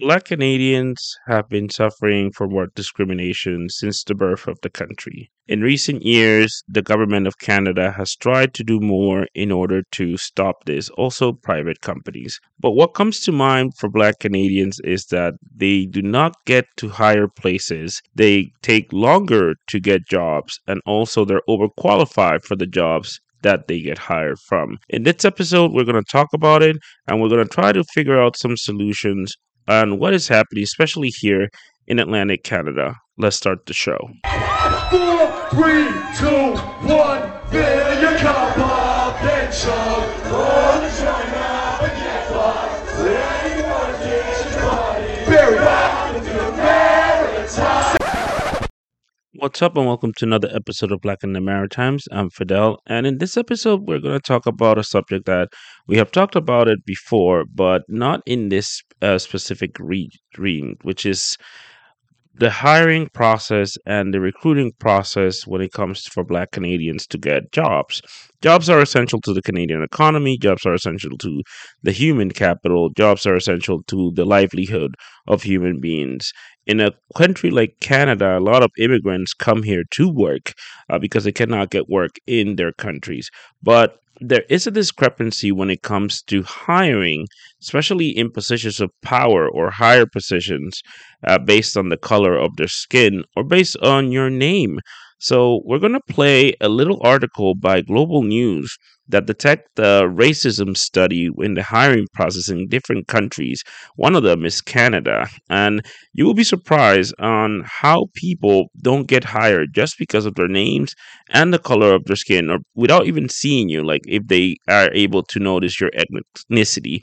Black Canadians have been suffering from work discrimination since the birth of the country. In recent years, the government of Canada has tried to do more in order to stop this, also private companies. But what comes to mind for Black Canadians is that they do not get to higher places, they take longer to get jobs, and also they're overqualified for the jobs that they get hired from. In this episode, we're going to talk about it and we're going to try to figure out some solutions on what is happening, especially here in Atlantic Canada. Let's start the show. Four, three, two, one, your cup up and What's up, and welcome to another episode of Black in the Maritimes. I'm Fidel, and in this episode, we're going to talk about a subject that we have talked about it before, but not in this uh, specific re- reading, which is the hiring process and the recruiting process when it comes for black Canadians to get jobs. Jobs are essential to the Canadian economy, jobs are essential to the human capital, jobs are essential to the livelihood of human beings. In a country like Canada, a lot of immigrants come here to work uh, because they cannot get work in their countries. But there is a discrepancy when it comes to hiring, especially in positions of power or higher positions, uh, based on the color of their skin or based on your name. So, we're going to play a little article by Global News that detect the racism study in the hiring process in different countries. One of them is Canada, and you will be surprised on how people don't get hired just because of their names and the color of their skin, or without even seeing you. Like if they are able to notice your ethnicity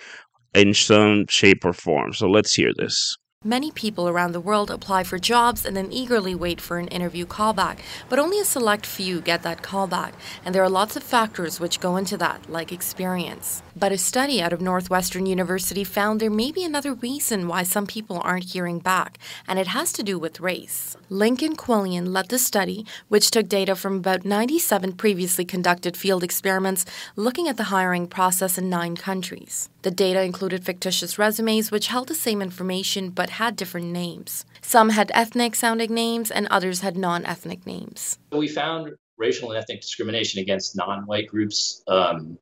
in some shape or form. So let's hear this. Many people around the world apply for jobs and then eagerly wait for an interview callback, but only a select few get that callback, and there are lots of factors which go into that, like experience. But a study out of Northwestern University found there may be another reason why some people aren't hearing back, and it has to do with race. Lincoln Quillian led the study, which took data from about 97 previously conducted field experiments looking at the hiring process in nine countries. The data included fictitious resumes which held the same information but had different names. Some had ethnic sounding names and others had non ethnic names. We found racial and ethnic discrimination against non white groups um,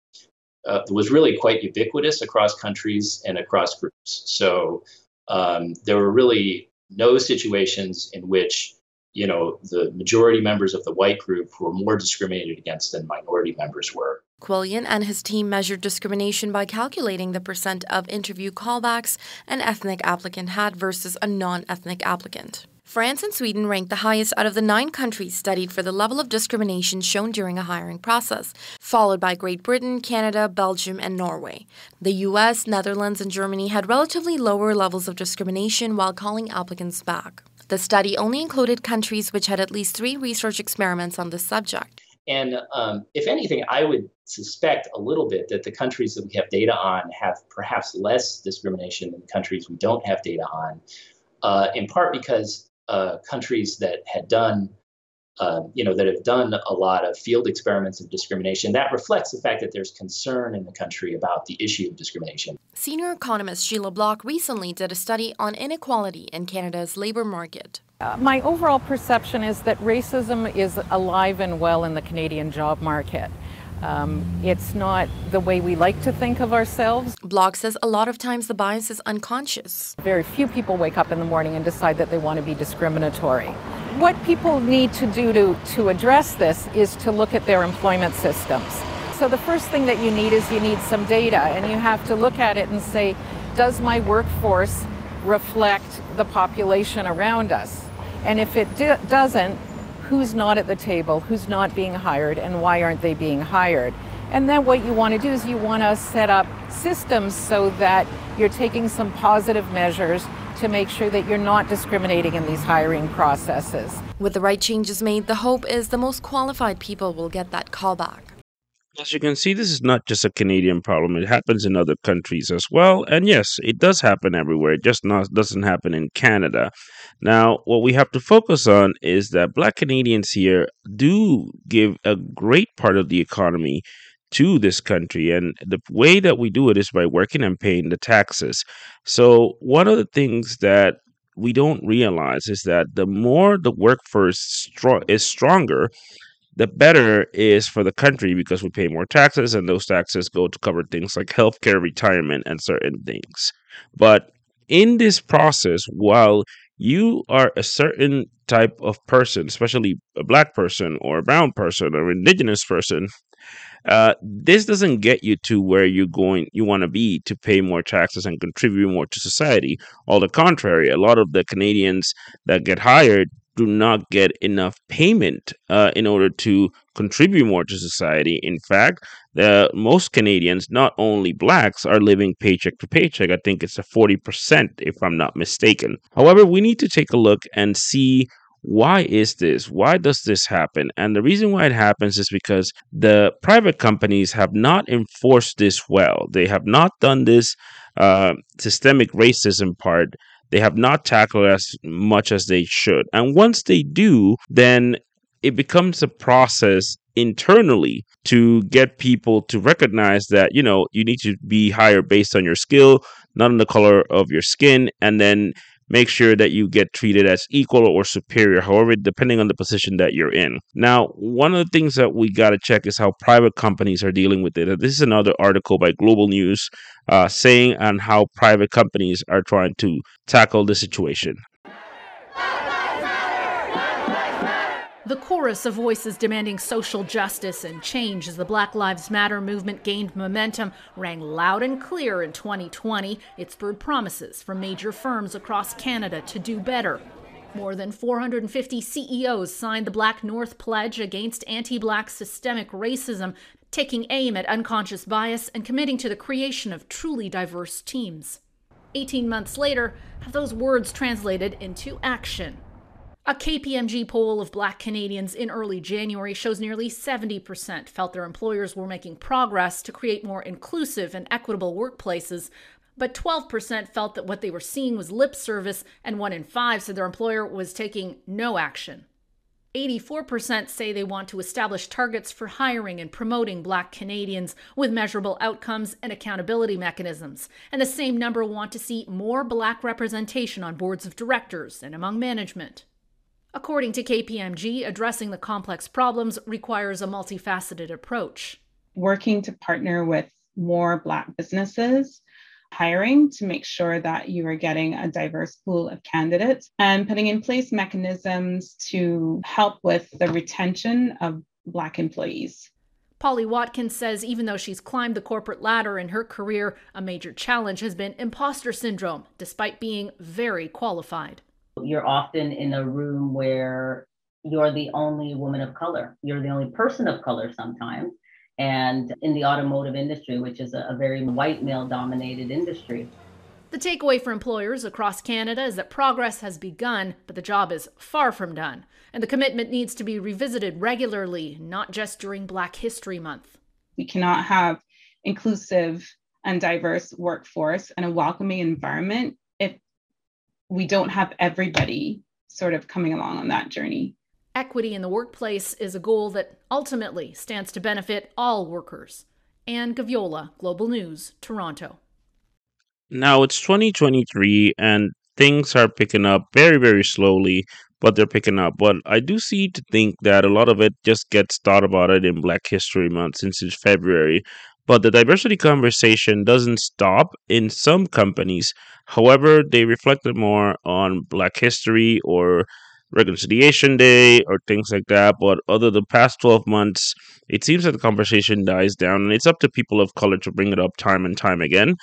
uh, was really quite ubiquitous across countries and across groups. So um, there were really no situations in which you know the majority members of the white group were more discriminated against than minority members were. Quillian and his team measured discrimination by calculating the percent of interview callbacks an ethnic applicant had versus a non ethnic applicant. France and Sweden ranked the highest out of the nine countries studied for the level of discrimination shown during a hiring process, followed by Great Britain, Canada, Belgium, and Norway. The US, Netherlands, and Germany had relatively lower levels of discrimination while calling applicants back. The study only included countries which had at least three research experiments on this subject. And um, if anything, I would suspect a little bit that the countries that we have data on have perhaps less discrimination than countries we don't have data on, uh, in part because uh, countries that had done, uh, you know, that have done a lot of field experiments of discrimination, that reflects the fact that there's concern in the country about the issue of discrimination. Senior economist Sheila Block recently did a study on inequality in Canada's labour market. Uh, my overall perception is that racism is alive and well in the Canadian job market. Um, it's not the way we like to think of ourselves. Block says a lot of times the bias is unconscious. Very few people wake up in the morning and decide that they want to be discriminatory. What people need to do to, to address this is to look at their employment systems. So the first thing that you need is you need some data, and you have to look at it and say, does my workforce reflect the population around us? And if it d- doesn't, who's not at the table, who's not being hired, and why aren't they being hired? And then what you want to do is you want to set up systems so that you're taking some positive measures to make sure that you're not discriminating in these hiring processes. With the right changes made, the hope is the most qualified people will get that callback. As you can see, this is not just a Canadian problem. It happens in other countries as well. And yes, it does happen everywhere. It just not, doesn't happen in Canada. Now, what we have to focus on is that Black Canadians here do give a great part of the economy to this country. And the way that we do it is by working and paying the taxes. So, one of the things that we don't realize is that the more the workforce is stronger, the better is for the country because we pay more taxes and those taxes go to cover things like healthcare, retirement, and certain things. But in this process, while you are a certain type of person, especially a black person or a brown person or indigenous person, uh, this doesn't get you to where you're going you want to be to pay more taxes and contribute more to society all the contrary a lot of the canadians that get hired do not get enough payment uh, in order to contribute more to society. In fact, the most Canadians, not only blacks, are living paycheck to paycheck. I think it's a 40%, if I'm not mistaken. However, we need to take a look and see why is this? Why does this happen? And the reason why it happens is because the private companies have not enforced this well. They have not done this uh, systemic racism part they have not tackled as much as they should. And once they do, then it becomes a process internally to get people to recognize that, you know, you need to be higher based on your skill, not on the color of your skin. And then make sure that you get treated as equal or superior, however, depending on the position that you're in. Now, one of the things that we got to check is how private companies are dealing with it. This is another article by Global News uh, saying on how private companies are trying to tackle the situation. The chorus of voices demanding social justice and change as the Black Lives Matter movement gained momentum rang loud and clear in 2020. It spurred promises from major firms across Canada to do better. More than 450 CEOs signed the Black North Pledge against anti black systemic racism, taking aim at unconscious bias and committing to the creation of truly diverse teams. 18 months later, have those words translated into action? A KPMG poll of black Canadians in early January shows nearly 70% felt their employers were making progress to create more inclusive and equitable workplaces, but 12% felt that what they were seeing was lip service, and one in five said their employer was taking no action. 84% say they want to establish targets for hiring and promoting black Canadians with measurable outcomes and accountability mechanisms. And the same number want to see more black representation on boards of directors and among management. According to KPMG, addressing the complex problems requires a multifaceted approach. Working to partner with more Black businesses, hiring to make sure that you are getting a diverse pool of candidates, and putting in place mechanisms to help with the retention of Black employees. Polly Watkins says even though she's climbed the corporate ladder in her career, a major challenge has been imposter syndrome, despite being very qualified. You're often in a room where you're the only woman of color. You're the only person of color sometimes. And in the automotive industry, which is a, a very white male dominated industry. The takeaway for employers across Canada is that progress has begun, but the job is far from done. And the commitment needs to be revisited regularly, not just during Black History Month. We cannot have inclusive and diverse workforce and a welcoming environment if we don't have everybody sort of coming along on that journey. Equity in the workplace is a goal that ultimately stands to benefit all workers. Anne Gaviola, Global News, Toronto. Now it's 2023 and things are picking up very, very slowly, but they're picking up. But I do see to think that a lot of it just gets thought about it in Black History Month since it's February. But the diversity conversation doesn't stop in some companies. However, they reflected more on Black history or Reconciliation Day or things like that. But other the past 12 months, it seems that the conversation dies down, and it's up to people of color to bring it up time and time again,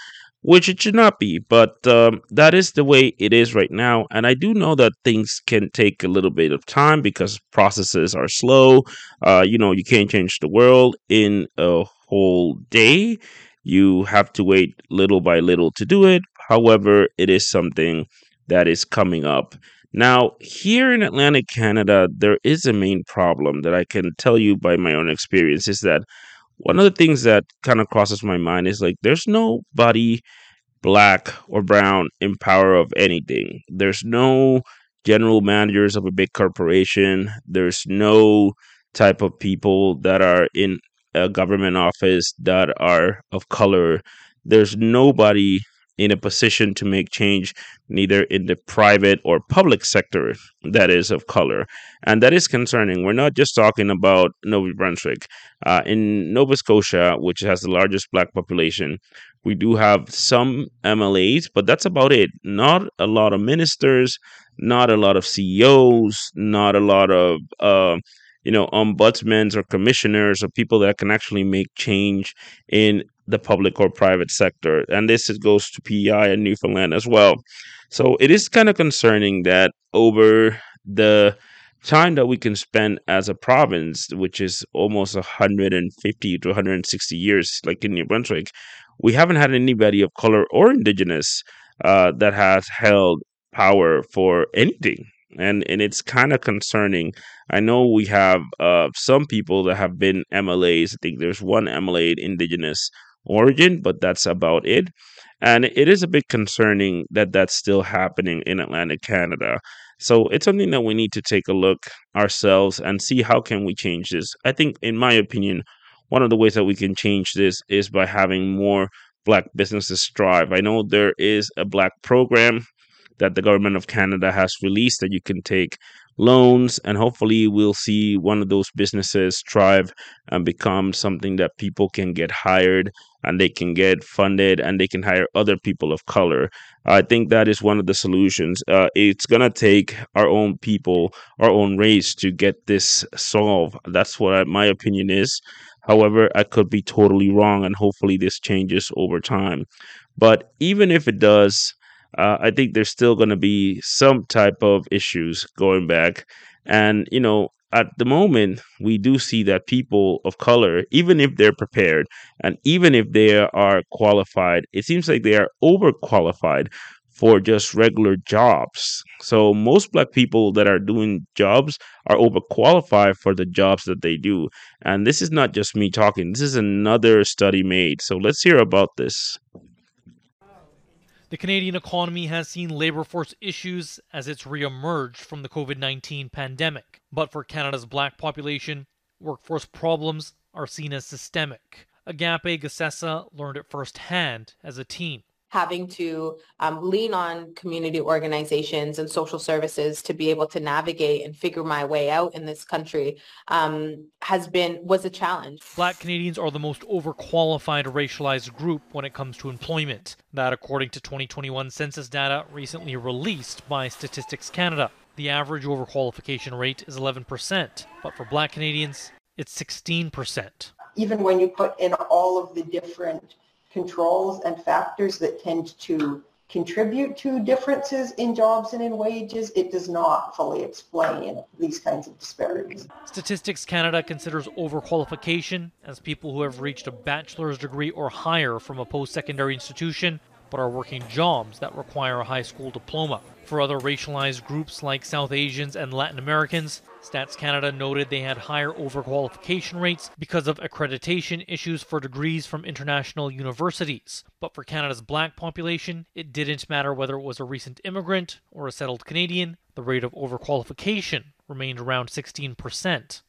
which it should not be. But um, that is the way it is right now. And I do know that things can take a little bit of time because processes are slow. Uh, you know, you can't change the world in a whole day. You have to wait little by little to do it. However, it is something that is coming up. Now, here in Atlantic Canada, there is a main problem that I can tell you by my own experience is that one of the things that kind of crosses my mind is like there's nobody black or brown in power of anything. There's no general managers of a big corporation. There's no type of people that are in a government office that are of color, there's nobody in a position to make change, neither in the private or public sector that is of color. And that is concerning. We're not just talking about Nova Brunswick. Uh, in Nova Scotia, which has the largest black population, we do have some MLAs, but that's about it. Not a lot of ministers, not a lot of CEOs, not a lot of uh, you know ombudsmen or commissioners or people that can actually make change in the public or private sector. And this goes to PEI and Newfoundland as well. So it is kind of concerning that over the time that we can spend as a province, which is almost 150 to 160 years, like in New Brunswick, we haven't had anybody of color or indigenous uh, that has held power for anything. And, and it's kind of concerning. I know we have uh, some people that have been MLAs. I think there's one MLA indigenous origin, but that's about it. And it is a bit concerning that that's still happening in Atlantic Canada. So it's something that we need to take a look ourselves and see how can we change this. I think, in my opinion, one of the ways that we can change this is by having more black businesses strive. I know there is a black program that the government of Canada has released that you can take loans and hopefully we'll see one of those businesses thrive and become something that people can get hired and they can get funded and they can hire other people of color. I think that is one of the solutions. Uh, it's going to take our own people our own race to get this solved. That's what I, my opinion is. However i could be totally wrong and hopefully this changes over time. But even if it does uh, I think there's still going to be some type of issues going back. And, you know, at the moment, we do see that people of color, even if they're prepared and even if they are qualified, it seems like they are overqualified for just regular jobs. So most black people that are doing jobs are overqualified for the jobs that they do. And this is not just me talking. This is another study made. So let's hear about this. The Canadian economy has seen labor force issues as it's re-emerged from the COVID 19 pandemic. But for Canada's black population, workforce problems are seen as systemic. Agapi Gessesse learned it firsthand as a teen having to um, lean on community organizations and social services to be able to navigate and figure my way out in this country um, has been was a challenge. Black Canadians are the most overqualified racialized group when it comes to employment. That according to 2021 census data recently released by Statistics Canada. The average overqualification rate is 11%, but for black Canadians, it's 16%. Even when you put in all of the different controls and factors that tend to contribute to differences in jobs and in wages, it does not fully explain these kinds of disparities. Statistics Canada considers overqualification as people who have reached a bachelor's degree or higher from a post-secondary institution but are working jobs that require a high school diploma. For other racialized groups like South Asians and Latin Americans, Stats Canada noted they had higher overqualification rates because of accreditation issues for degrees from international universities. But for Canada's black population, it didn't matter whether it was a recent immigrant or a settled Canadian, the rate of overqualification remained around 16%.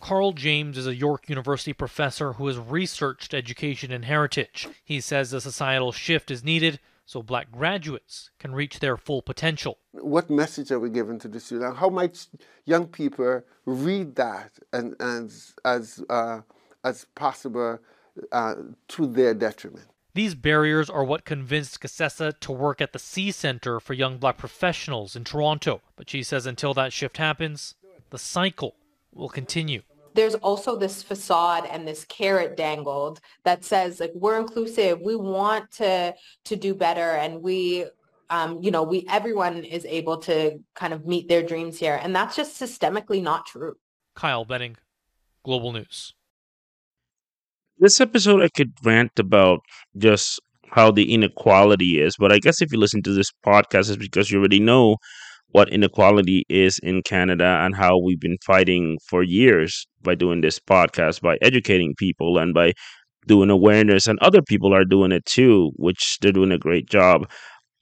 Carl James is a York University professor who has researched education and heritage. He says a societal shift is needed so black graduates can reach their full potential. What message are we giving to the student? How might young people read that and, and as, uh, as possible uh, to their detriment? These barriers are what convinced Gessesse to work at the CEE Centre for Young Black Professionals in Toronto. But she says until that shift happens, the cycle will continue there's also this facade and this carrot dangled that says like we're inclusive. We want to to do better. And we um, you know we everyone is able to kind of meet their dreams here. And that's just systemically not true. Kyle benning global news. This episode i could rant about just how the inequality is but i guess if you listen to this podcast it's because you already know what inequality is in Canada and how we've been fighting for years by doing this podcast, by educating people and by doing awareness. And other people are doing it too, which they're doing a great job.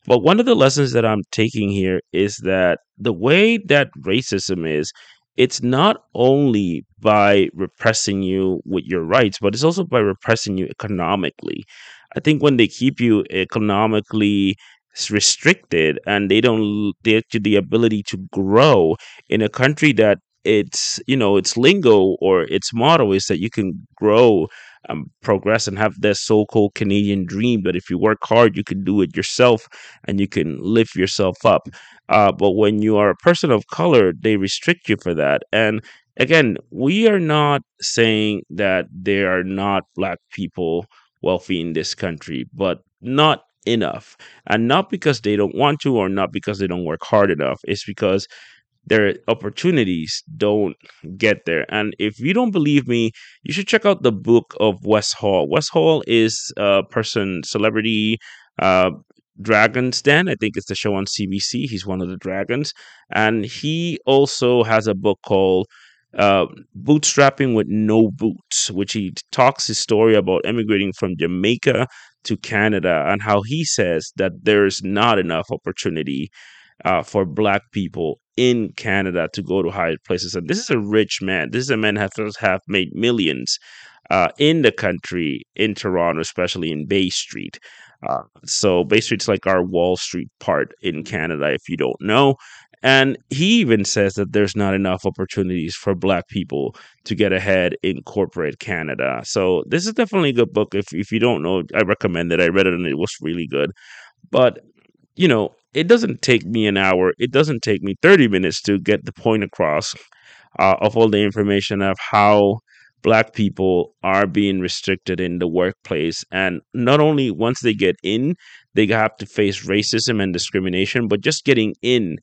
But one of the lessons that I'm taking here is that the way that racism is, it's not only by repressing you with your rights, but it's also by repressing you economically. I think when they keep you economically restricted and they don't get you the ability to grow in a country that it's you know its lingo or its motto is that you can grow um, progress and have this so-called canadian dream that if you work hard you can do it yourself and you can lift yourself up. Uh, but when you are a person of color they restrict you for that. And again we are not saying that there are not black people wealthy in this country but not enough and not because they don't want to or not because they don't work hard enough it's because their opportunities don't get there and if you don't believe me you should check out the book of wes hall wes hall is a person celebrity uh Dragon's Den. I think it's the show on CBC. He's one of the dragons. And he also has a book called uh, Bootstrapping with No Boots, which he talks his story about emigrating from Jamaica to Canada and how he says that there's not enough opportunity uh, for black people in Canada to go to higher places. And this is a rich man. This is a man who has have made millions uh, in the country, in Toronto, especially in Bay Street. Uh, so Bay Street's like our Wall Street part in Canada, if you don't know. And he even says that there's not enough opportunities for Black people to get ahead in corporate Canada. So this is definitely a good book. If if you don't know, I recommend it. I read it and it was really good. But you know, it doesn't take me an hour. It doesn't take me 30 minutes to get the point across uh, of all the information of how black people are being restricted in the workplace and not only once they get in they have to face racism and discrimination but just getting in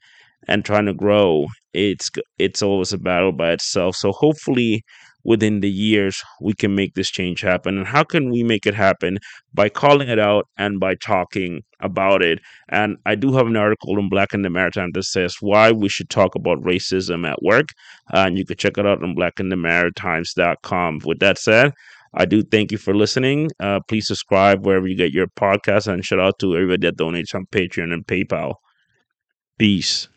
and trying to grow it's it's always a battle by itself. So hopefully within the years we can make this change happen. And how can we make it happen? By calling it out and by talking about it. And i do have an article in black in the maritime that says why we should talk about racism at work. And you can check it out on blackinthemaritimes.com with that said I do thank you for listening. Uh, please subscribe wherever you get your podcast and shout out to everybody that donates on Patreon and PayPal. Peace.